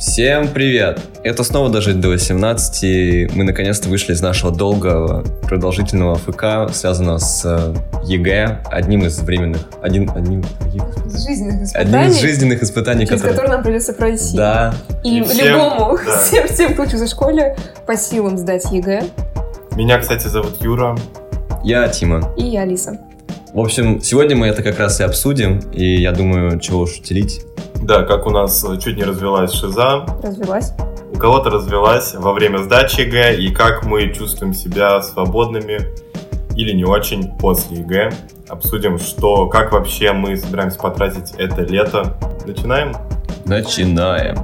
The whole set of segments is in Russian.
Всем привет! Это снова «Дожить до 18», и мы наконец-то вышли из нашего долгого, продолжительного AFK, связанного с э, ЕГЭ, одним из временных... Один, одним, из жизненных испытаний. Одним из жизненных испытаний, через которые... которые нам придется пройти. Да. И, И всем- любому, да. всем, всем, кто учится в школе, по силам сдать ЕГЭ. Меня, кстати, зовут Юра. Я Тима. И я Алиса. В общем, сегодня мы это как раз и обсудим, и я думаю, чего уж телить. Да, как у нас э, чуть не развелась шиза, Развелась. у кого-то развелась во время сдачи ЕГЭ, и как мы чувствуем себя свободными или не очень после ЕГЭ. Обсудим, что, как вообще мы собираемся потратить это лето. Начинаем? Начинаем.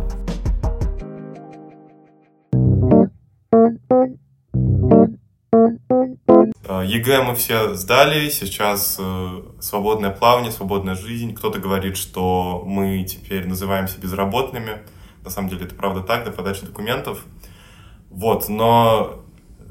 ЕГЭ мы все сдали, сейчас э, свободное плавание, свободная жизнь. Кто-то говорит, что мы теперь называемся безработными. На самом деле это правда так, до подачи документов. Вот, но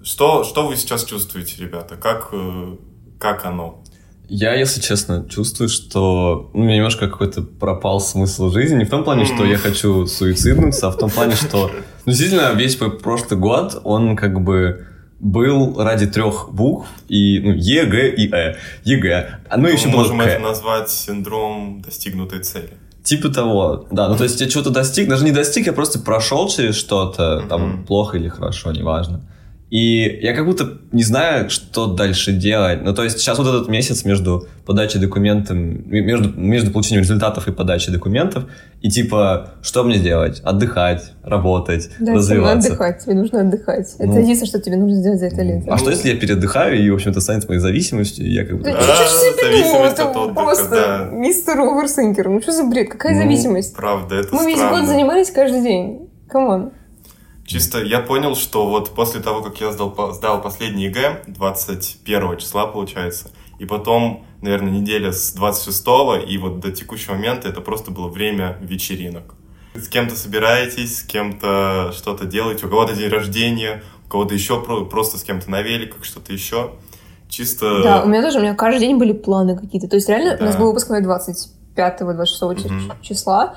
что, что вы сейчас чувствуете, ребята? Как, э, как оно? Я, если честно, чувствую, что ну, у меня немножко какой-то пропал смысл жизни. Не в том плане, что я хочу суициднуться, а в том плане, что ну, действительно весь мой прошлый год, он как бы был ради трех букв и ну, Е, Г и Э. ЕГЭ. А ну Мы еще было можем К. это назвать синдром достигнутой цели. Типа того, да. Ну, то есть я что-то достиг, даже не достиг, я просто прошел через что-то, там, плохо или хорошо, неважно. И я как будто не знаю, что дальше делать. Ну, то есть сейчас вот этот месяц между подачей документов, между, между получением результатов и подачей документов, и типа, что мне делать? Отдыхать, работать, Да, тебе развиваться. отдыхать, тебе нужно отдыхать. Это Ну. единственное, что тебе нужно сделать за это лето. А что если я переотдыхаю, и, в общем-то, станет моей зависимостью, и я как бы... Да А, зависимость от Это отдыха, просто да. мистер Overthinker. Ну что за бред? Какая Ну, зависимость? Правда, это Мы весь странно. год занимались каждый день. Come on. Чисто я понял, что вот после того, как я сдал, сдал последний ЕГЭ, 21 числа получается, и потом, наверное, неделя с 26 и вот до текущего момента это просто было время вечеринок. С кем-то собираетесь, с кем-то что-то делаете, у кого-то день рождения, у кого-то еще про- просто с кем-то на великах, что-то еще. Чисто... Да, у меня тоже, у меня каждый день были планы какие-то. То есть реально у нас Да. был выпускной 25-26 чис- Мгм. числа,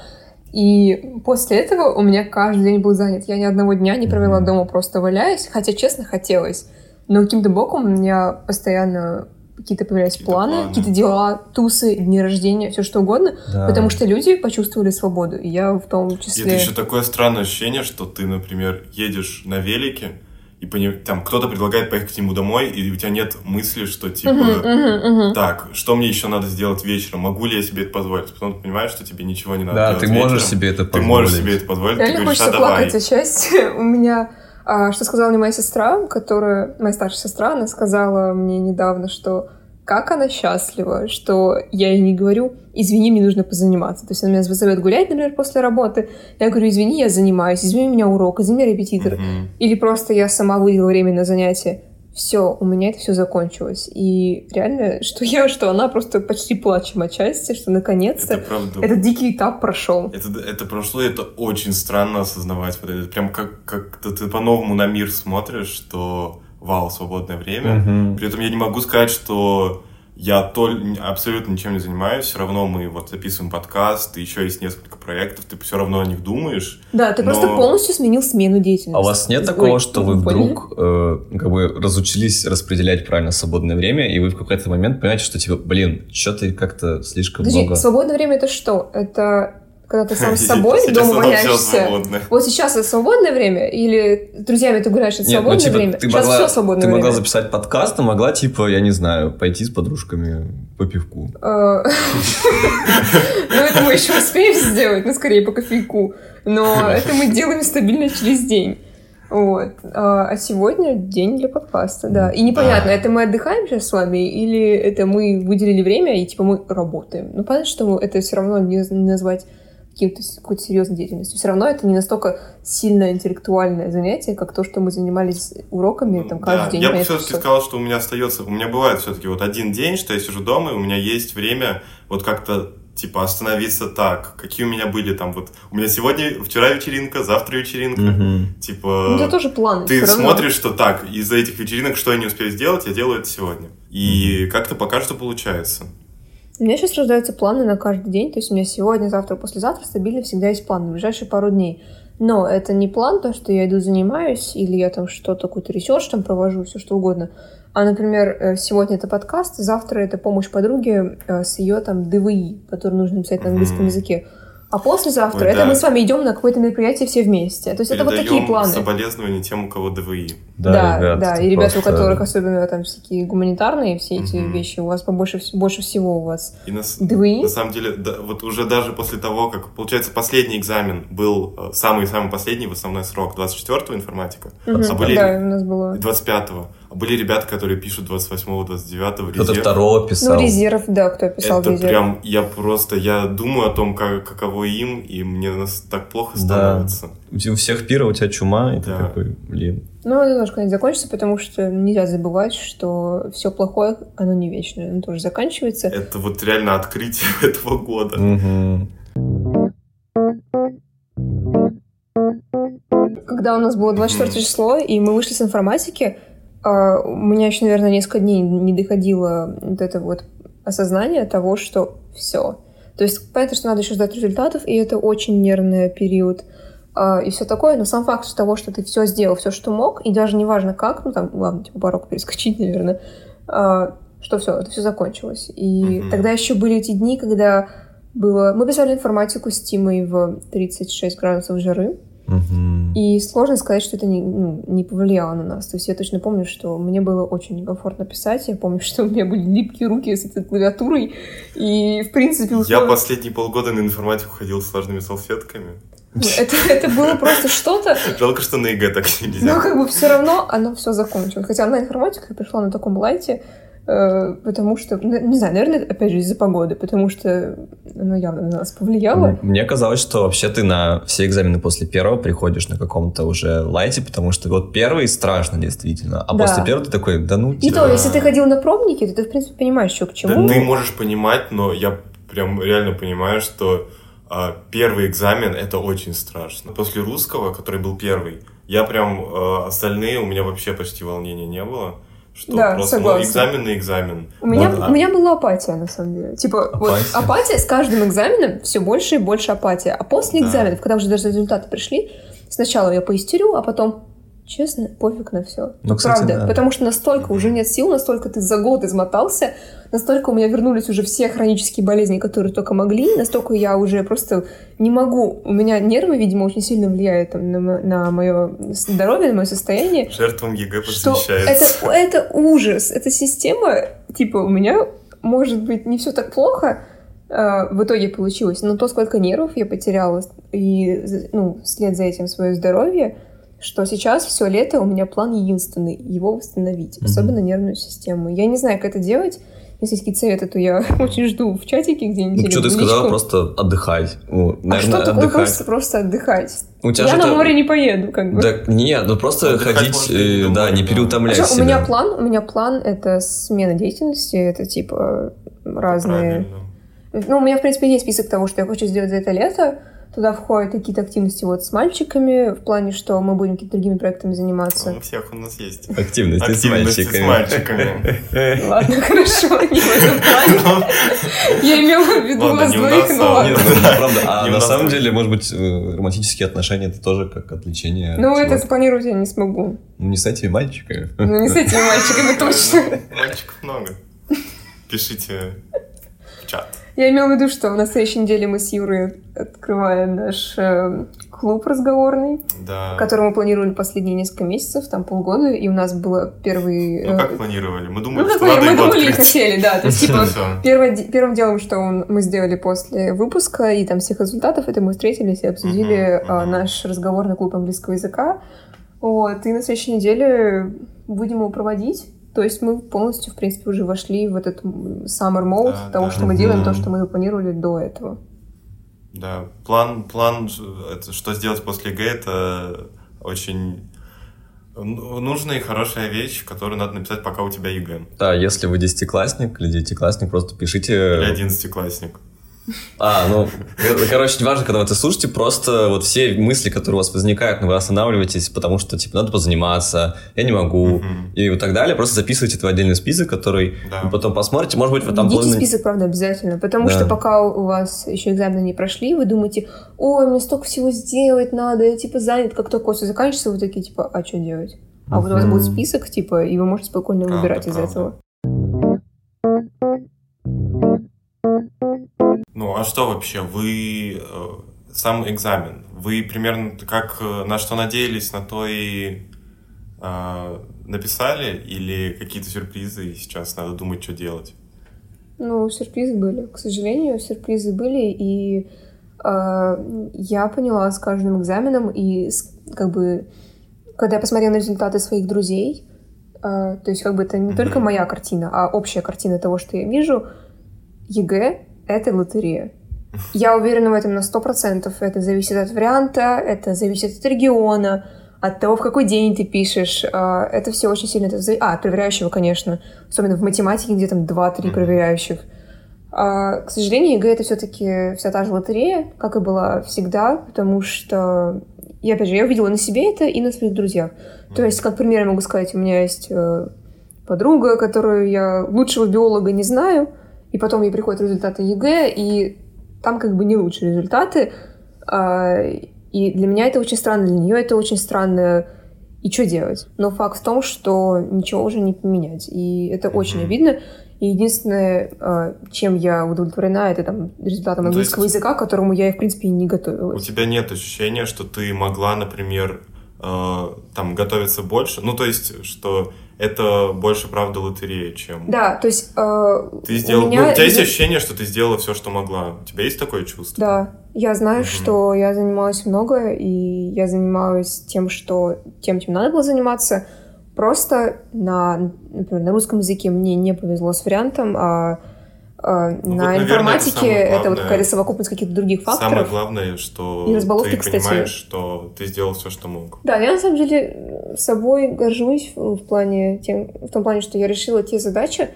и после этого у меня каждый день был занят. Я ни одного дня не провела дома просто валяясь, хотя, честно, хотелось. Но каким-то боком у меня постоянно какие-то появлялись Какие-то планы, планы. какие-то дела, тусы, дни рождения, все что угодно, Да. потому что люди почувствовали свободу, и я в том И это числе... еще такое странное ощущение, что ты, например, едешь на велике, и там кто-то предлагает поехать к нему домой, и у тебя нет мысли, что типа... Мгм, мгм, мгм. Так, что мне еще надо сделать вечером? Могу ли я себе это позволить? Потом ты понимаешь, что тебе ничего не надо Да, делать ты можешь вечером. себе это Ты позволить. можешь себе это позволить, ты Реально говоришь, а хочется давай. плакать от счастья. У меня, а, что сказала мне моя сестра, которая, моя старшая сестра, она сказала мне недавно, что как она счастлива, что я ей не говорю, извини, мне нужно позаниматься. То есть она меня зовет гулять, например, после работы. Я говорю, извини, я занимаюсь, извини, у меня урок, извини, репетитор. Мгм. Или просто я сама выделила время на занятие. Все, у меня это все закончилось. И реально, что я, что она просто почти плачем от счастья, что наконец-то Это правда. этот дикий этап прошел. Это, это прошло, и это очень странно осознавать. Вот это прям как, как ты по-новому на мир смотришь, что вау, свободное время. Мгм. При этом я не могу сказать, что я толь- абсолютно ничем не занимаюсь. Все равно мы вот записываем подкаст, и еще есть несколько проектов, ты все равно о них думаешь. Да, ты просто Но- полностью сменил смену деятельности. А у вас нет такого, Ой, что вы вдруг э, как бы разучились распределять правильно свободное время, и вы в какой-то момент понимаете, что типа, блин, что-то как-то слишком Подожди, много. свободное время это что? Это когда ты сам с Сейчас собой дома валяешься? Вот сейчас это свободное время? Или с друзьями ты гуляешь, это Нет, ну, свободное типа, время? ты сейчас могла, все свободное ты могла время. записать подкаст, а могла, типа, я не знаю, пойти с подружками по пивку. Ну, это мы еще успеем сделать, ну, скорее по кофейку. Но это мы делаем стабильно через день. Вот. А а сегодня день для подкаста, да. И непонятно, это мы отдыхаем сейчас с вами, или это мы выделили время, и типа мы работаем. Ну, понятно, что это все равно не назвать каким-то какой-то серьезной деятельностью. Все равно это не настолько сильно интеллектуальное занятие, как то, что мы занимались уроками там каждый Да, день. Я бы все-таки часов. сказал, что у меня остается, у меня бывает все-таки вот один день, что я сижу дома, и у меня есть время вот как-то типа остановиться так, какие у меня были там вот, у меня сегодня, вчера вечеринка, завтра вечеринка, Мгм. типа... Ну, это тоже планы. Ты смотришь, что так, из-за этих вечеринок, что я не успею сделать, я делаю это сегодня. И как-то пока что получается. У меня сейчас рождаются планы на каждый день. То есть у меня сегодня, завтра, послезавтра стабильно всегда есть план на ближайшие пару дней. Но это не план, то, что я иду занимаюсь, или я там что-то, какой-то research там провожу, все что угодно. А, например, э, сегодня это подкаст, завтра это помощь подруге э, с ее там ДВИ, который нужно писать на английском языке. А послезавтра Ой, это да. мы с вами идем на какое-то мероприятие все вместе. То есть это вот такие Передаем планы. соболезнования тем, у кого ДВИ. Да, ребят, да, и ребята, у просто- которых особенно там всякие гуманитарные все эти Мгм. вещи, у вас побольше больше всего у вас И на, ДВИ. на самом деле, да, вот уже даже после того, как, получается, последний экзамен был э, самый-самый последний в основной срок, 24-го информатика, Мгм. А были- Да, у нас было. 25-го. А были ребята, которые пишут 28-го, 29-го Кто-то резерв. второго писал. Ну, резерв, да, кто писал Это резерв. прям, я просто, я думаю о том, как, каково им, и мне нас так плохо Да. становится. У тебя- у всех пира, у тебя чума, и ты Да. такой, блин. Ну, это тоже когда закончится, потому что нельзя забывать, что все плохое, оно не вечное, оно тоже заканчивается. Это вот реально открытие этого года. Мгм. Когда у нас было 24 Мгм. число, и мы вышли с информатики, а, у меня еще, наверное, несколько дней не доходило вот это вот осознание того, что все. То есть понятно, что надо еще ждать результатов, и это очень нервный период а, и все такое, но сам факт того, что ты все сделал, все, что мог, и даже неважно как, ну там, ладно, типа порог перескочить, наверное, а, что все, это все закончилось. И Мгм. тогда еще были эти дни, когда было... Мы писали информатику с Тимой в 36 градусов жары, И сложно сказать, что это не, ну, не повлияло на нас. То есть я точно помню, что мне было очень некомфортно писать. Я помню, что у меня были липкие руки с этой клавиатурой. И, в принципе, Я условия- последние полгода на информатику ходил с влажными салфетками. это, это было просто что-то. Жалко, что на ЕГЭ так Но нельзя. как бы все равно оно все закончилось. Хотя на информатику я пришла на таком лайте, потому что, ну, не знаю, наверное, опять же из-за погоды, потому что оно явно на нас повлияло. Мне казалось, что вообще ты на все экзамены после первого приходишь на каком-то уже лайте, потому что вот первый страшно действительно, а Да. после первого ты такой, да ну И то, если ты ходил на пробники, то ты, в принципе, понимаешь, что к Да чему. ты можешь понимать, но я прям реально понимаю, что а, первый экзамен это очень страшно. После русского, который был первый, я прям а, остальные у меня вообще почти волнения не было. Что Да, просто ну, согласна. экзамен на экзамен. У меня, Вот, а- у меня была апатия, на самом деле. Типа, вот Апатия? апатия с каждым экзаменом все больше и больше апатия. А после Да. экзаменов, когда уже даже результаты пришли, сначала я поистерю, а потом, честно, пофиг на все. Ну, кстати, Правда. да. Потому что настолько уже нет сил, настолько ты за год измотался, настолько у меня вернулись уже все хронические болезни, которые только могли, настолько я уже просто не могу. У меня нервы, видимо, очень сильно влияют там, на, мое здоровье, на мое состояние. Жертвам ЕГЭ Что посвящается. это, это ужас. Эта система, типа, у меня, может быть, не все так плохо э, в итоге получилось, но то, сколько нервов я потеряла, и, ну, вслед за этим свое здоровье, что сейчас все лето у меня план единственный — его восстановить, Мгм. особенно нервную систему. Я не знаю, как это делать. Если есть какие-то советы, то я очень жду в чатике где-нибудь. Ну, что ты сказала, просто отдыхать. Ну, А наверное, что такое отдыхать. просто, просто отдыхать? У тебя Я же на это- море не поеду, как бы. Да нет, ну просто Отдыхать ходить, э, да, море, не переутомлять А что, у себя. меня план, у меня план это смена деятельности, это типа разные. Правильно. Ну, у меня, в принципе, есть список того, что я хочу сделать за это лето. Туда входят какие-то активности вот с мальчиками, в плане, что мы будем какими-то другими проектами заниматься. У всех у нас есть. Активности, Активности с с мальчиками. мальчиками. Ладно, хорошо, не в этом плане. Я имела в виду вас двоих, а у ладно. Нет, ну, правда. А на самом деле, может быть, э, романтические отношения это тоже как отвлечение. Ну, это спланировать я не смогу. Ну, не с этими мальчиками. Ну, не с этими мальчиками точно. Мальчиков много. Пишите в чат. Я имела в виду, что на следующей неделе мы с Юрой открываем наш э, клуб разговорный, Да. который мы планировали последние несколько месяцев, там полгода, и у нас было первый... Ну, э, как планировали? Мы Ну, думали, как что мы, надо мы его думали и открыть. хотели, да. То есть, типа, первое первым делом, что он- мы сделали после выпуска и там всех результатов, это мы встретились и обсудили а, мгм. наш разговорный клуб английского языка. Вот, и на следующей неделе будем его проводить. То есть мы полностью, в принципе, уже вошли в этот summer mode Да, того, да. что мы делаем, то, что мы планировали до этого. Да, план, план, что сделать после ЕГЭ, это очень ну, нужная и хорошая вещь, которую надо написать, пока у тебя ЕГЭ. Да, если вы десятиклассник или девятиклассник, просто пишите... Или одиннадцатиклассник. А, ну, короче, важно, когда вы это слушаете, просто вот все мысли, которые у вас возникают, но вы останавливаетесь, потому что, типа, надо позаниматься, я не могу, и вот так далее. Просто записывайте это в отдельный список, который да. вы потом посмотрите. Может быть, вы там... Ведите половина... список, правда, обязательно, потому да. что пока у вас еще экзамены не прошли, вы думаете, ой, мне столько всего сделать надо, я, типа, занят. Как только все заканчивается, вы такие, типа, а что делать? А вот у вас будет список, типа, и вы можете спокойно выбирать правда, из правда. этого. А что вообще? Вы э, сам экзамен, вы примерно как э, на что надеялись, на то и э, написали, или какие-то сюрпризы, и сейчас надо думать, что делать? Ну, сюрпризы были. К сожалению, сюрпризы были, и э, я поняла с каждым экзаменом, и как бы, когда я посмотрела на результаты своих друзей, э, то есть как бы это не mm-hmm. только моя картина, а общая картина того, что я вижу, ЕГЭ это лотерея. Я уверена в этом на сто процентов. Это зависит от варианта, это зависит от региона, от того, в какой день ты пишешь. А, это все очень сильно... А, от проверяющего, конечно. Особенно в математике, где там 2-3 проверяющих. А, к сожалению, ЕГЭ это все-таки вся та же лотерея, как и была всегда, потому что, я опять же, я увидела на себе это и на своих друзьях. То есть, как пример, я могу сказать, у меня есть э, подруга, которую я лучшего биолога не знаю, и потом ей приходят результаты ЕГЭ, и там как бы не лучшие результаты. А, и для меня это очень странно, для нее это очень странно. И что делать? Но факт в том, что ничего уже не поменять. И это очень обидно. И единственное, а, чем я удовлетворена, это там результатом английского есть... языка, к которому я, в принципе, не готовилась. У тебя нет ощущения, что ты могла, например, э, там готовиться больше? Ну, то есть, что это больше, правда, лотерея, чем... Да, то есть... Э, ты сделал... у, меня... ну, у тебя есть ощущение, что ты сделала все, что могла? У тебя есть такое чувство? Да, я знаю, угу. что я занималась много, и я занималась тем, что... тем, чем надо было заниматься. Просто на, например, на русском языке мне не повезло с вариантом, а а, ну, на вот, информатике наверное, это, это вот какая-то совокупность каких-то других факторов. Самое главное, что и ты кстати. понимаешь, что ты сделал все, что мог. Да, я на самом деле собой горжусь в плане тем, в том плане, что я решила те задачи,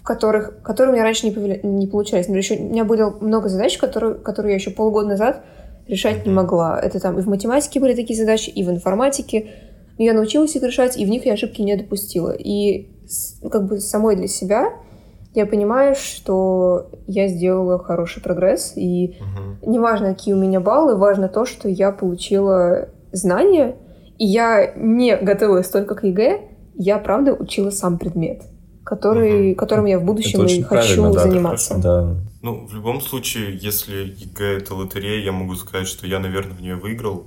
в которых, которые у меня раньше не, повели, не получались. Например, еще, у меня было много задач, которые, которые я еще полгода назад решать не могла. Это там и в математике были такие задачи, и в информатике. Но я научилась их решать, и в них я ошибки не допустила. И как бы самой для себя я понимаю, что я сделала хороший прогресс, и угу. неважно, какие у меня баллы, важно то, что я получила знания, и я не готовилась только к ЕГЭ, я, правда, учила сам предмет, который, угу. которым я в будущем и хочу да, заниматься. Да. Ну, в любом случае, если ЕГЭ — это лотерея, я могу сказать, что я, наверное, в нее выиграл,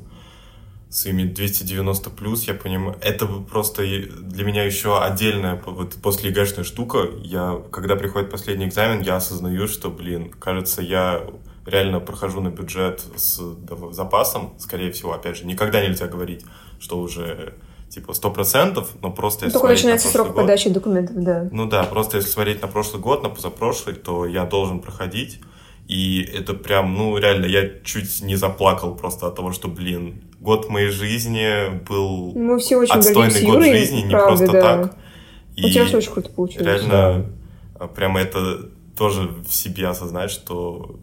своими 290 плюс, я понимаю, это просто для меня еще отдельная вот после ЕГЭшная штука. Я, когда приходит последний экзамен, я осознаю, что, блин, кажется, я реально прохожу на бюджет с запасом, скорее всего, опять же, никогда нельзя говорить, что уже типа сто процентов, но просто если Только начинается на срок год, подачи документов, да. Ну да, просто если смотреть на прошлый год, на позапрошлый, то я должен проходить. И это прям, ну, реально, я чуть не заплакал просто от того, что, блин, год моей жизни был Мы все очень отстойный год Юрой, жизни, не правда, просто да. так. И У тебя все очень круто получилось. Реально, да. прямо это тоже в себе осознать, что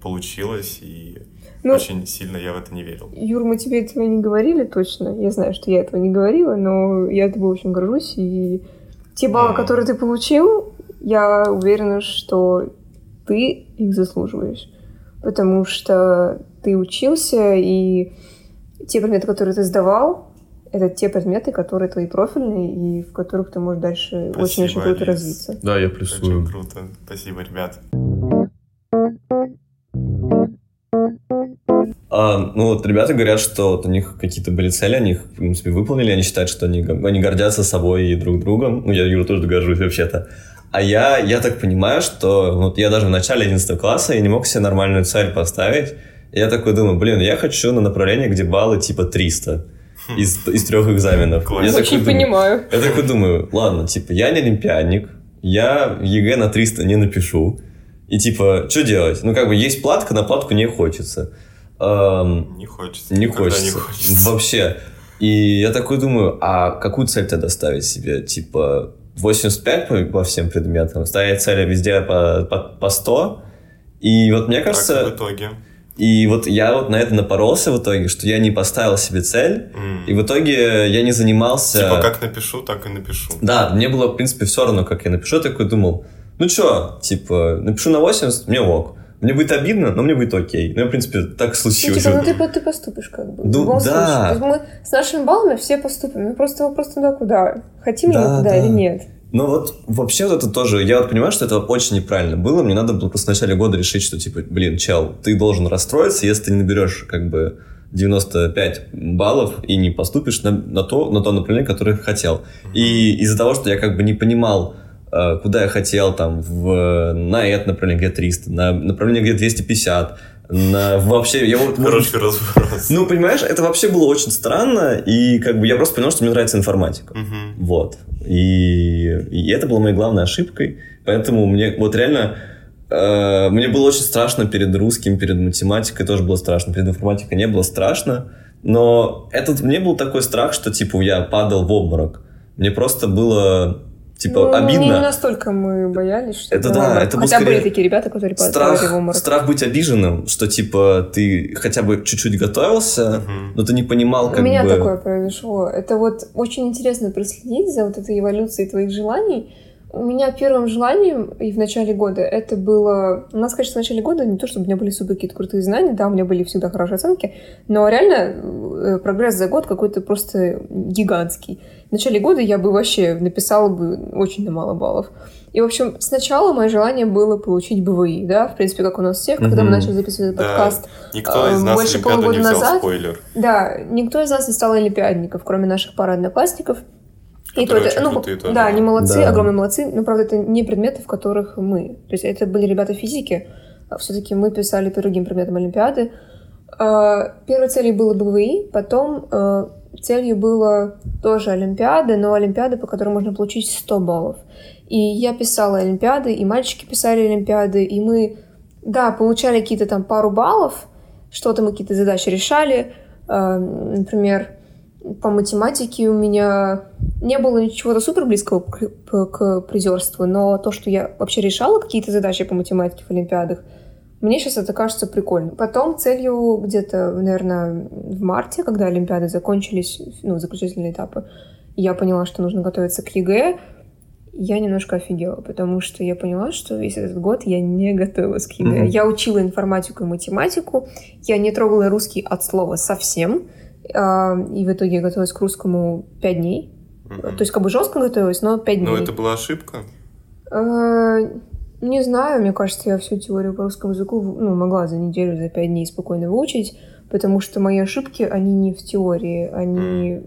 получилось, и ну, очень сильно я в это не верил. Юр, мы тебе этого не говорили точно. Я знаю, что я этого не говорила, но я тобой очень горжусь. И те баллы, mm. которые ты получил, я уверена, что ты их заслуживаешь. Потому что ты учился, и те предметы, которые ты сдавал, это те предметы, которые твои профильные, и в которых ты можешь дальше очень-очень круто развиться. Да, я плюсую. Очень круто. Спасибо, ребят. А, ну вот ребята говорят, что вот у них какие-то были цели, они их, в принципе, выполнили, они считают, что они, они гордятся собой и друг другом. Ну, я Юра тоже горжусь вообще-то. А я, я так понимаю, что вот я даже в начале 11 класса я не мог себе нормальную цель поставить. Я такой думаю, блин, я хочу на направление, где баллы типа 300 из, из трех экзаменов. Я Очень такой понимаю. Думаю, я такой думаю, ладно, типа, я не олимпиадник, я ЕГЭ на 300 не напишу. И типа, что делать? Ну, как бы есть платка, на платку не хочется. Эм, не хочется. Не хочется. не хочется. Вообще. И я такой думаю, а какую цель тогда ставить себе? Типа, 85 по, по всем предметам, ставить цели везде по, по, по 100, И вот мне Так, кажется, в итоге. и вот я вот на это напоролся в итоге, что я не поставил себе цель, М. и в итоге я не занимался... Типа, как напишу, так и напишу. Да, мне было, в принципе, все равно, как я напишу. Я такой думал, ну чё, типа, напишу на 80, мне ок. Мне будет обидно, но мне будет окей. Ну, в принципе, так Ну, случилось. типа, ну ты, ты поступишь как бы. в Ну, любом да. случае. То есть мы с нашими баллами все поступим. Ну, просто вопрос туда куда. Хотим ли Да, мы туда да. или нет? Ну вот вообще вот это тоже, я вот понимаю, что это очень неправильно было. Мне надо было просто в начале года решить, что типа, блин, чел, ты должен расстроиться, если ты не наберешь как бы 95 баллов и не поступишь на, на то, на то направление, которое хотел. И из-за того, что я как бы не понимал, куда я хотел, там, в, на это направление, где 300, на направление, где 250, на вообще, я вот... Хороший разброс. Ну, понимаешь, это вообще было очень странно, и как бы я просто понял, что мне нравится информатика. Мгм. Вот. И, и это была моей главной ошибкой. Поэтому мне вот реально... э, мне было очень страшно перед русским, перед математикой тоже было страшно, перед информатикой не было страшно. Но этот мне был такой страх, что типа я падал в обморок. Мне просто было типа Ну, обидно. Не настолько мы боялись, что Это да, это Хотя скорее были такие ребята, которые падали в страх, обморок. страх быть обиженным, что типа ты хотя бы чуть-чуть готовился, Мгм. но ты не понимал, как У меня бы... такое произошло. Это вот очень интересно проследить за вот этой эволюцией твоих желаний. У меня первым желанием и в начале года это было... У нас, конечно, в начале года не то, чтобы у меня были супер какие-то крутые знания, да, у меня были всегда хорошие оценки, но реально э, прогресс за год какой-то просто гигантский. В начале года я бы вообще написала бы очень на мало баллов. И, в общем, сначала мое желание было получить БВИ, да, в принципе, как у нас всех, когда мы начали записывать этот Да. подкаст. Никто из Э, нас больше Олимпиаду не полугода взял, назад. спойлер. Да, никто из нас не стал олимпиадников, кроме наших пары одноклассников. И то это, ну, крутые тоже, да, они молодцы, Да. огромные молодцы, но, правда, это не предметы, в которых мы. То есть это были ребята физики, все-таки мы писали по другим предметам Олимпиады. А, Первой целью было БВИ, потом э, целью было тоже Олимпиады, но Олимпиады, по которым можно получить 100 баллов. И я писала Олимпиады, и мальчики писали Олимпиады, и мы, да, получали какие-то там пару баллов, что-то мы какие-то задачи решали. Э, Например, по математике у меня не было ничего супер близкого к, к- к призерству, но то, что я вообще решала какие-то задачи по математике в Олимпиадах, мне сейчас это кажется прикольно. Потом целью где-то, наверное, в марте, когда Олимпиады закончились, ну, заключительные этапы, я поняла, что нужно готовиться к ЕГЭ, я немножко офигела, потому что я поняла, что весь этот год я не готовилась к ЕГЭ. Мгм. Я учила информатику и математику, я не трогала русский от слова совсем, и в итоге я готовилась к русскому 5 дней. Мгм. То есть как бы жестко готовилась, но 5 дней. Но это была ошибка. Э, Не знаю, мне кажется, я всю теорию по русскому языку ну, могла за неделю, за пять дней спокойно выучить, потому что мои ошибки, они не в теории, они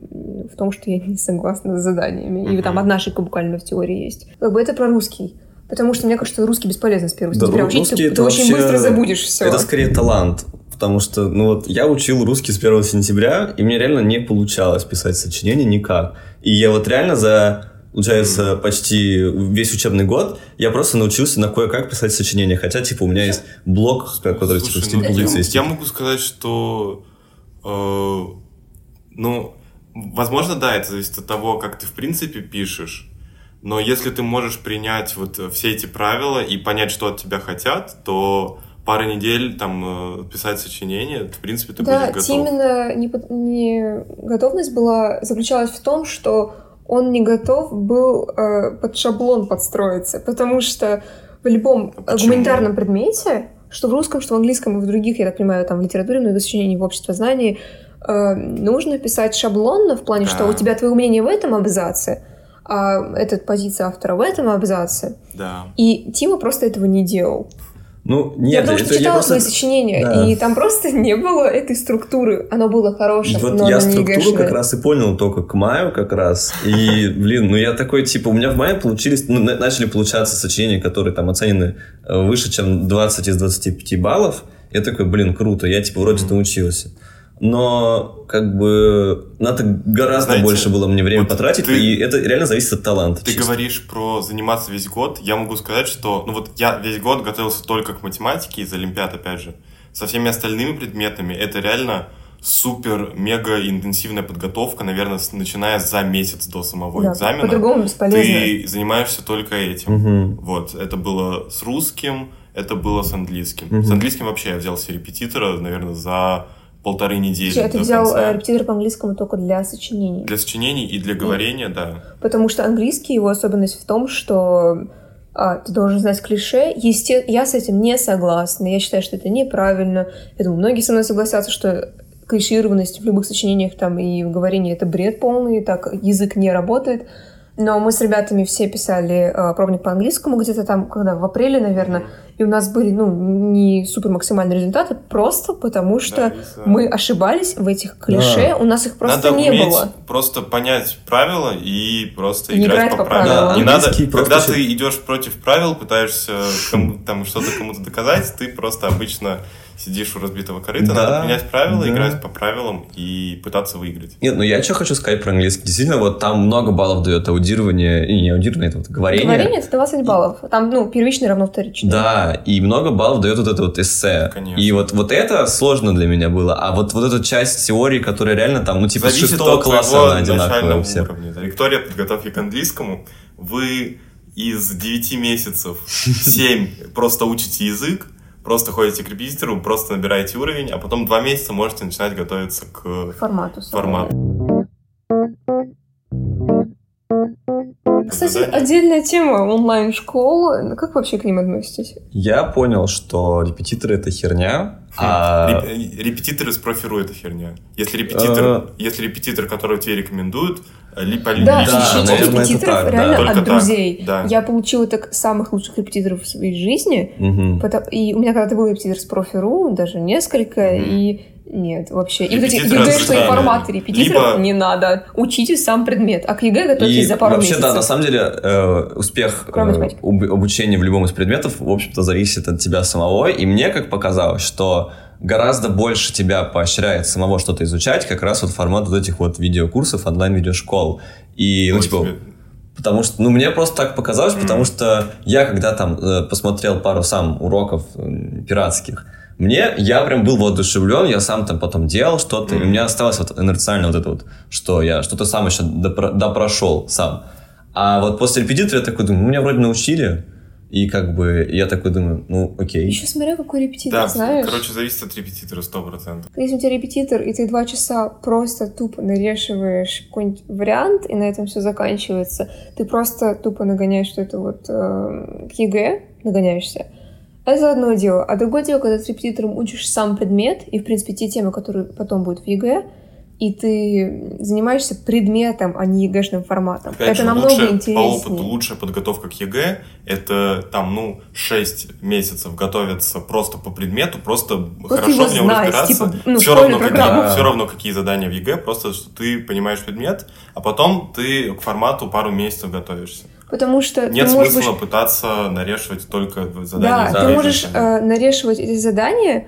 в том, что я не согласна с заданиями. И там одна ошибка буквально в теории есть. Как бы это про русский. Потому что мне кажется, русский бесполезно с 1 Да, сентября ру- учить, ты, ты очень быстро забудешь все. Это скорее талант. Потому что, ну вот, я учил русский с 1 сентября, и мне реально не получалось писать сочинение никак. И я вот реально за, получается, почти весь учебный год я просто научился на кое-как писать сочинения. Хотя, типа, у меня есть блог, который, типа, в Слушай, стиле ну, я, публицистики. я могу сказать, что, э, ну, возможно, да, это зависит от того, как ты в принципе пишешь. Но если ты можешь принять вот все эти правила и понять, что от тебя хотят, то пара недель там э, писать сочинение, в принципе, ты Да, будешь готов. именно не, не готовность была заключалась в том, что он не готов был э, под шаблон подстроиться, потому что в любом А почему? гуманитарном предмете, что в русском, что в английском и в других, я так понимаю, там в литературе, много сочинений в обществознании, э, нужно писать шаблонно в плане, что Да. у тебя твое мнение в этом абзаце, а эта позиция автора в этом абзаце. Да. И Тима просто этого не делал. Ну, я нет, потому это что читала просто... свои сочинения, Да. и там просто не было этой структуры. Оно было хорошее, Вот но я структуру как раз и понял только к маю как раз. И, блин, ну я такой, типа, у меня в мае получились, ну, на- начали получаться сочинения, которые там оценены э, выше, чем 20 из 25 баллов. Я такой, блин, круто, я, типа, вроде научился. Но, как бы, надо гораздо Знаете, больше было мне время вот потратить, ты- и это реально зависит от таланта. Ты чисто. говоришь про заниматься весь год. Я могу сказать, что ну вот я весь год готовился только к математике из Олимпиад, опять же. Со всеми остальными предметами это реально супер мега интенсивная подготовка, наверное, с- начиная за месяц до самого Да, экзамена. по-другому бесполезно. Ты занимаешься только этим. Мгм. Вот, это было с русским, это было с английским. Мгм. С английским вообще я взял себе репетитора, наверное, за полторы недели. А ты взял конца. э, репетитор по английскому только для сочинений. Для сочинений и для говорения, да. Потому что английский, его особенность в том, что а, ты должен знать клише. Есте... Я с этим не согласна. Я считаю, что это неправильно. Я думаю, многие со мной согласятся, что клишированность в любых сочинениях там и в говорении это бред полный, так язык не работает. Но мы с ребятами все писали э, пробник по английскому где-то там, когда в апреле, наверное, и у нас были, ну, не супер максимальные результаты, просто потому что Да, мы ошибались в этих клише, у нас их просто надо не уметь было. просто понять правила и просто Не играть играть по, по правилам. правилам. Не надо, когда еще- ты идешь против правил, пытаешься кому- там что-то кому-то доказать, ты просто обычно сидишь у разбитого корыта, Да, надо принять правила, да. играть по правилам и пытаться выиграть. Нет, ну я что хочу сказать про английский. Действительно, вот там много баллов дает аудирование, и не аудирование, это вот говорение. Говорение это 20 баллов. Там, ну, первичный равно вторичный. Да, и много баллов дает вот это вот эссе. Конечно. И вот, вот это сложно для меня было. А вот, вот эта часть теории, которая реально там, ну, типа, с Зависит шестого от класса твоего она одинаковая начального у всех. уровня. Виктория подготовки к английскому. Вы из 9 месяцев 7 просто учите язык, просто ходите к репетитору, просто набираете уровень, а потом 2 месяца можете начинать готовиться к К формату. формату. Кстати, Задание. отдельная тема онлайн-школ. Ну, Как вообще к ним относитесь? Я понял, что репетиторы это херня, а... Э, Репетитор из профи.ру это херня. Если репетитор, Э. если репетитор, которого тебе рекомендуют, э, ли- по Да, Да, наверное, это репетиторов так, да. реально Только от так, друзей. да. Я получила так самых лучших репетиторов в своей жизни. Мгм. Потому- И у меня когда-то был репетитор с профи.ру, даже несколько, Мгм. и нет, вообще. И вот эти ЕГЭ, от что и друзей. форматы репетиторов Либо- не надо. Учите сам предмет. А к ЕГЭ готовьтесь И за пару вообще, месяцев. да, на самом деле, э, успех э, обучения в любом из предметов, в общем-то, зависит от тебя самого. И мне, как показалось, что гораздо больше тебя поощряет самого что-то изучать, как раз вот формат вот этих вот видеокурсов, онлайн-видеошкол. И, ну, Ой, типа, тебе- Потому что, ну, мне просто так показалось, Мгм. потому что я, когда там э, посмотрел пару сам уроков э, пиратских, мне, я прям был воодушевлен, я сам там потом делал что-то, и у меня осталось вот инерциально вот это вот, что я что-то сам еще допро- допрошел сам. А вот после репетитора я такой думаю, ну, меня вроде научили, и как бы я такой думаю, ну, окей. Еще смотря какой репетитор, Да, знаешь. короче, зависит от репетитора 100%. Если у тебя репетитор, и ты два часа просто тупо нарешиваешь какой-нибудь вариант, и на этом все заканчивается, ты просто тупо нагоняешь что-то вот э, к ЕГЭ, нагоняешься, это одно дело. А другое дело, когда ты с репетитором учишь сам предмет, и, в принципе, те темы, которые потом будут в ЕГЭ, и ты занимаешься предметом, а не ЕГЭшным форматом. Опять это же, намного лучше, интереснее. по опыту лучшая подготовка к ЕГЭ это там, ну, 6 месяцев готовиться просто по предмету, просто Просто хорошо в нем знать, разбираться. типа, ну, все, равно какие. Да. все равно какие задания в ЕГЭ, просто что ты понимаешь предмет, а потом ты к формату пару месяцев готовишься. Потому что Нет ты можешь смысла пытаться нарешивать только задания. Да, ты можешь э, нарешивать эти задания.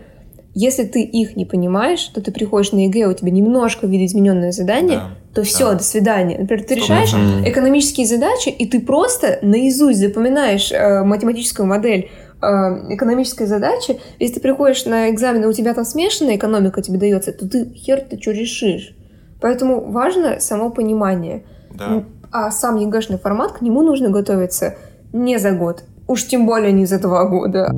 Если ты их не понимаешь, то ты приходишь на ЕГЭ, у тебя немножко видоизмененное задание, Да, то все, да. до свидания. Например, ты решаешь. Мгм. экономические задачи, и ты просто наизусть запоминаешь э, математическую модель э, экономической задачи. Если ты приходишь на экзамен, и у тебя там смешанная экономика тебе дается, то ты хер ты что решишь. Поэтому важно само понимание. Да. А сам ЕГЭшный формат, к нему нужно готовиться не за год. Уж тем более не за два года.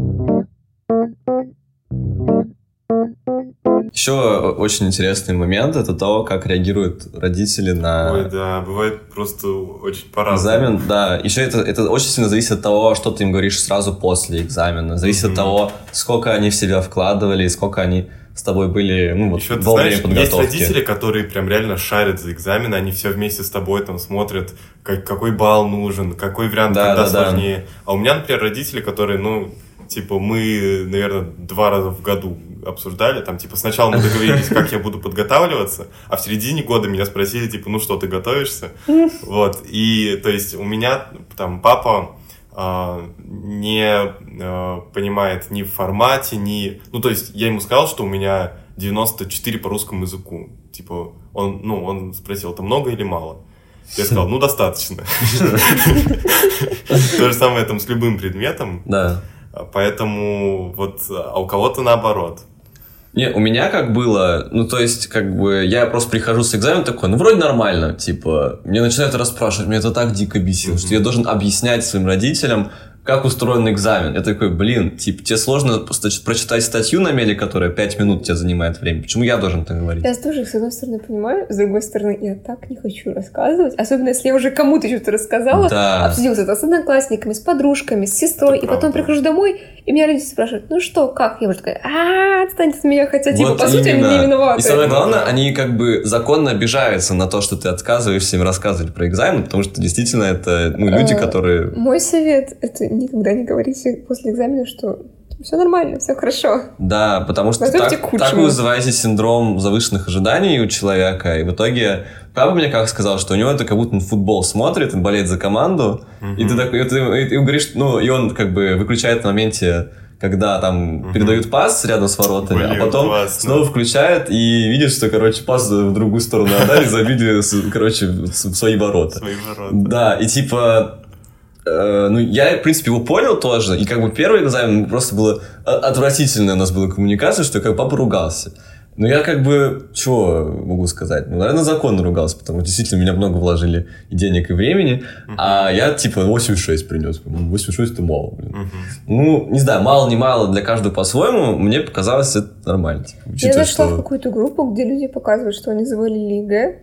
Еще очень интересный момент это то, как реагируют родители на Ой, да, бывает просто очень по-разному. экзамен. Да, еще это, это очень сильно зависит от того, что ты им говоришь сразу после экзамена. Зависит от Мгм. того, сколько они в себя вкладывали, и сколько они с тобой были ну, вот, Еще во время знаешь, есть подготовки. родители, которые прям реально шарят за экзамены, они все вместе с тобой там смотрят, как, какой балл нужен, какой вариант, Да, когда да, да. сложнее. А у меня, например, родители, которые, ну, типа, мы, наверное, два раза в году обсуждали, там, типа, сначала мы договорились, как я буду подготавливаться, а в середине года меня спросили, типа, ну что, ты готовишься? Вот, и, то есть, у меня, там, папа не а, понимает ни в формате, ни... Ну, то есть, я ему сказал, что у меня 94 по русскому языку. Типа, он, ну, он спросил, это много или мало? Я сказал, ну, достаточно. То же самое там с любым предметом. Да. Поэтому вот, а у кого-то наоборот. Не, у меня как было, ну, то есть, как бы, я просто прихожу с экзамена такой, ну, вроде нормально, типа, мне начинают расспрашивать, меня это так дико бесило, Мгм. что я должен объяснять своим родителям, как устроен экзамен. Я такой, блин, типа, тебе сложно просто прочитать статью на меле, которая 5 минут тебе занимает время. Почему я должен так говорить? Я тоже, с одной стороны, понимаю, с другой стороны, я так не хочу рассказывать. Особенно, если я уже кому-то что-то рассказала, Да. обсудила это с одноклассниками, с подружками, с сестрой, Это и потом правда. прихожу домой, и меня родители спрашивают, ну что, как? Я уже такая, а отстань от меня, хотя, типа, Вот по сути, они именно. не виноваты. И самое главное, они как бы законно обижаются на то, что ты отказываешься им рассказывать про экзамен, потому что действительно это ну, люди, Э, которые... Мой совет — это никогда не говорите после экзамена, что все нормально, все хорошо. Да, потому что Готовьте так, так вы вызываете синдром завышенных ожиданий у человека, и в итоге папа мне как сказал, что у него это как будто он футбол смотрит, он болеет за команду, и ты такой, и ты, и ты говоришь, ну, и он как бы выключает в моменте, когда там Мгм. передают пас рядом с воротами, Блин, а потом классно. снова включает и видит, что, короче, пас в другую сторону отдали, забили, короче, свои ворота. Свои ворота. Да, и типа, э, ну, я, в принципе, его понял тоже, и как бы первый экзамен просто было о- отвратительная у нас была коммуникация, что как папа ругался. Но я как бы, чего могу сказать? Ну, наверное, законно ругался, потому что действительно меня много вложили и денег, и времени, а я типа 86 принес. Ну, 86 это мало, блин. Ну, не знаю, мало не мало для каждого по-своему, мне показалось это нормально. типа, Я учитывая, зашла в что- какую-то группу, где люди показывают, что они завалили ЕГЭ,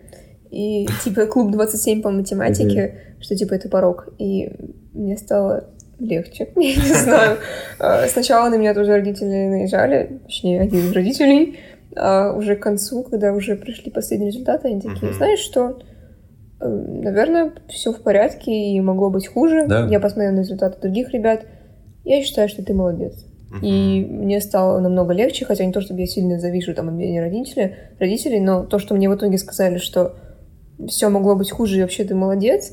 и типа клуб 27 по математике, что типа это порог. И мне стало легче, я не знаю. А, Сначала на меня тоже родители наезжали, точнее, один из родителей, а уже к концу, когда уже пришли последние результаты, они такие, знаешь что, Э, наверное, все в порядке и могло быть хуже. Да. Я посмотрела на результаты других ребят. Я считаю, что ты молодец. И мне стало намного легче, хотя не то, чтобы я сильно завижу там мнение родителей, родителей, но то, что мне в итоге сказали, что все могло быть хуже, и вообще ты молодец,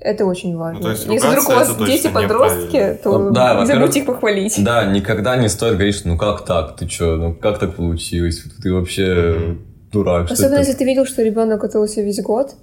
это очень важно. Ну, есть Если вдруг у вас дети-подростки, неправильно. то Ну, да, не забудьте их похвалить. Да, никогда не стоит говорить, что ну как так, ты чё, ну как так получилось, ты вообще дурак. что Особенно, если ты видел, что ребенок готовился весь год,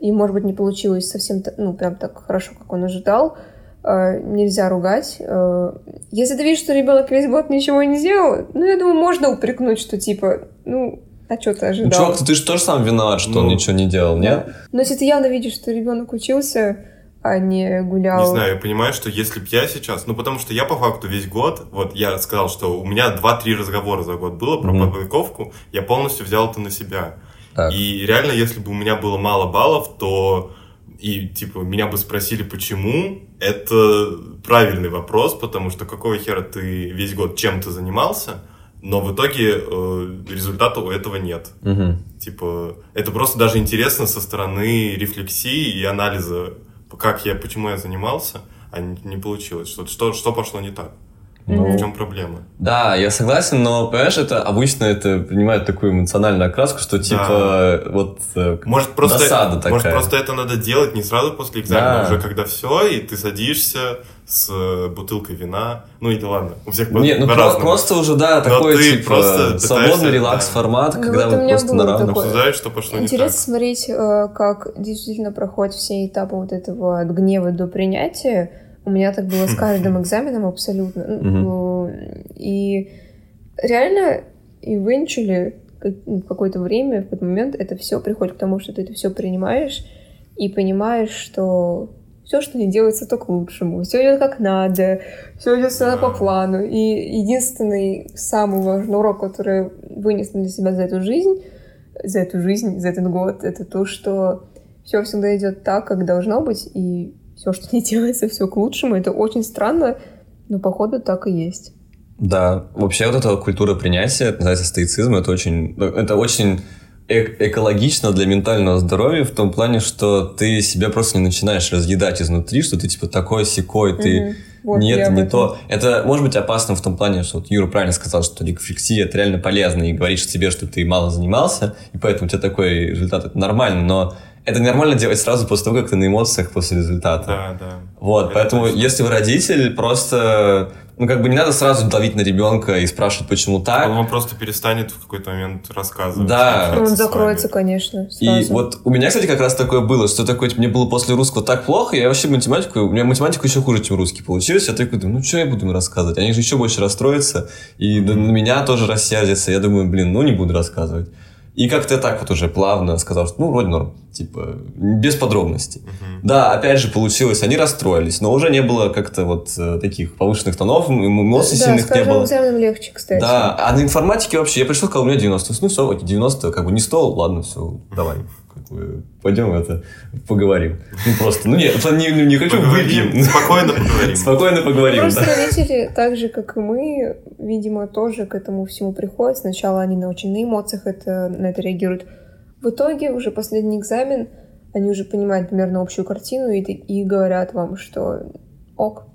и, может быть, не получилось совсем, ну, прям так хорошо, как он ожидал, э, нельзя ругать. Э, Если ты видишь, что ребенок весь год ничего не сделал, ну, я думаю, можно упрекнуть, что типа, ну, а что ты Ну, ожидал? чувак, ты же тоже сам виноват, что он Ну. ничего не делал, нет? Но если ты явно видишь, что ребенок учился, а не гулял. Не знаю, я понимаю, что если бы я сейчас... Ну, потому что я по факту весь год... Вот я сказал, что у меня 2-3 разговора за год было про Мгм. подготовку. Я полностью взял это на себя. Так. И реально, если бы у меня было мало баллов, то и типа меня бы спросили, почему, это правильный вопрос, потому что какого хера ты весь год чем-то занимался, но в итоге э, результата у этого нет. Мгм. Типа, это просто даже интересно со стороны рефлексии и анализа, как я, почему я занимался, а не, не получилось. Что, что, что пошло не так? Ну, В чем проблема? Да, я согласен, но, понимаешь, это обычно это принимает такую эмоциональную окраску, что типа вот э, Может просто, досада такая. может, просто это надо делать не сразу после экзамена, Да. уже когда все, и ты садишься с э, бутылкой вина. Ну и да ладно, у всех по- Нет, ну про- по-разному. просто уже, да, Но такой, ты типа, просто свободный релакс-формат, Ну, когда вот у вы просто на равных. Обсуждают, что пошло не Интересно так. смотреть, э, как действительно проходят все этапы вот этого от гнева до принятия. У меня так было с каждым экзаменом абсолютно. Ну, И реально, eventually, как- ну, какое-то время, в какой-то момент это все приходит к тому, что ты это все принимаешь и понимаешь, что все, что не делается, то к лучшему. Все идет как надо, все идет всегда по плану. И единственный самый важный урок, который я вынесла для себя за эту жизнь, за эту жизнь, за этот год, это то, что все всегда идет так, как должно быть, и все, что не делается, все к лучшему. Это очень странно, но походу так и есть. Да, вообще вот эта культура принятия, называется стоицизм, это очень, ну, это очень э- экологично для ментального здоровья в том плане, что ты себя просто не начинаешь разъедать изнутри, что ты типа такой секой, ты Мгм. Вот нет, не то. Это может быть опасно в том плане, что вот Юра правильно сказал, что рефлексия это реально полезно, и говоришь себе, что ты мало занимался, и поэтому у тебя такой результат, это нормально, но это нормально делать сразу после того, как ты на эмоциях после результата. Да, да. Вот, Это поэтому точно. если вы родитель, просто, ну, как бы не надо сразу давить на ребенка и спрашивать, почему так. Он вам просто перестанет в какой-то момент рассказывать. Да. Он закроется, вами. конечно, И сразу. вот у меня, кстати, как раз такое было, что такое, типа, мне было после русского так плохо, я вообще математику, у меня математика еще хуже, чем русский получилось, я такой думаю, ну, что я буду им рассказывать? Они же еще больше расстроятся, и на на меня тоже рассердятся, я думаю, блин, ну, не буду рассказывать. И как-то так вот уже плавно сказал, что ну, вроде норм. Типа, без подробностей. Да, опять же, получилось, они расстроились, но уже не было как-то вот э, таких повышенных тонов, эмоций да, сильных не было. экзаменом легче, кстати. Да, а на информатике вообще, я пришел, сказал, у меня 90. Ну все, окей, 90, как бы не 100, ладно, все, давай. Пойдем это поговорим. Ну просто, ну нет, не, не хочу Поговорим, выпьем. спокойно поговорим. Спокойно поговорим, Просто да. родители, так же, как и мы, видимо, тоже к этому всему приходят. Сначала они на очень на эмоциях это, на это реагируют. В итоге, уже последний экзамен, они уже понимают примерно общую картину и, и говорят вам, что ок,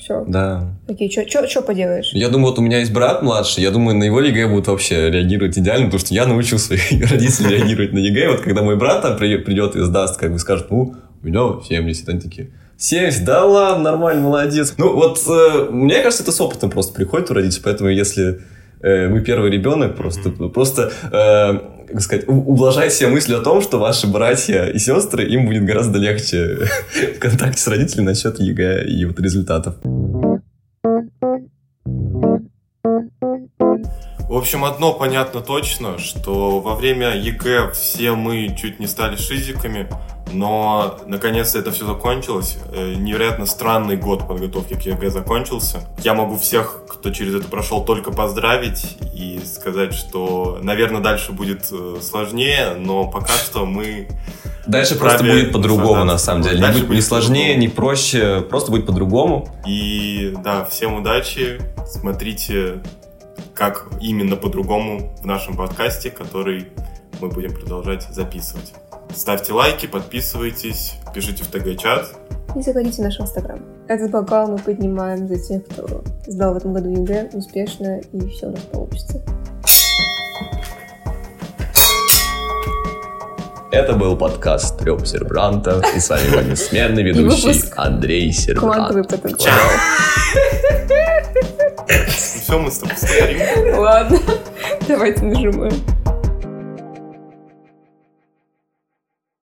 все, Да. окей, что поделаешь? Я думаю, вот у меня есть брат младший, я думаю, на его ЕГЭ будут вообще реагировать идеально, потому что я научил своих родителей реагировать на ЕГЭ. Вот когда мой брат там при- придет и сдаст, как бы скажет, ну, у меня 70, они такие, 70, да ладно, нормально, молодец. Ну, вот э, мне кажется, это с опытом просто приходит у родителей, поэтому если вы первый ребенок, просто, просто э, как сказать, у- ублажайте себе мысль о том, что ваши братья и сестры, им будет гораздо легче в контакте с родителями насчет ЕГЭ и вот результатов. В общем, одно понятно точно, что во время ЕГЭ все мы чуть не стали шизиками, но наконец-то это все закончилось. Э, Невероятно странный год подготовки к ЕГЭ закончился. Я могу всех, кто через это прошел, только поздравить и сказать, что, наверное, дальше будет э, сложнее, но пока что мы Дальше просто будет по-другому, на самом деле. Не, Дальше будет, не будет сложнее, по-другому. не проще, просто будет по-другому. И да, всем удачи. Смотрите, как именно по-другому в нашем подкасте, который мы будем продолжать записывать. Ставьте лайки, подписывайтесь, пишите в ТГ-чат. И заходите в наш инстаграм. Этот бокал мы поднимаем за тех, кто сдал в этом году ЕГЭ успешно, и все у нас получится. Это был подкаст Трёп Сербранта. И с вами его бессменный ведущий Андрей Квантовый Сербрант. потенциал. Все, мы с тобой. Ладно, давайте нажимаем.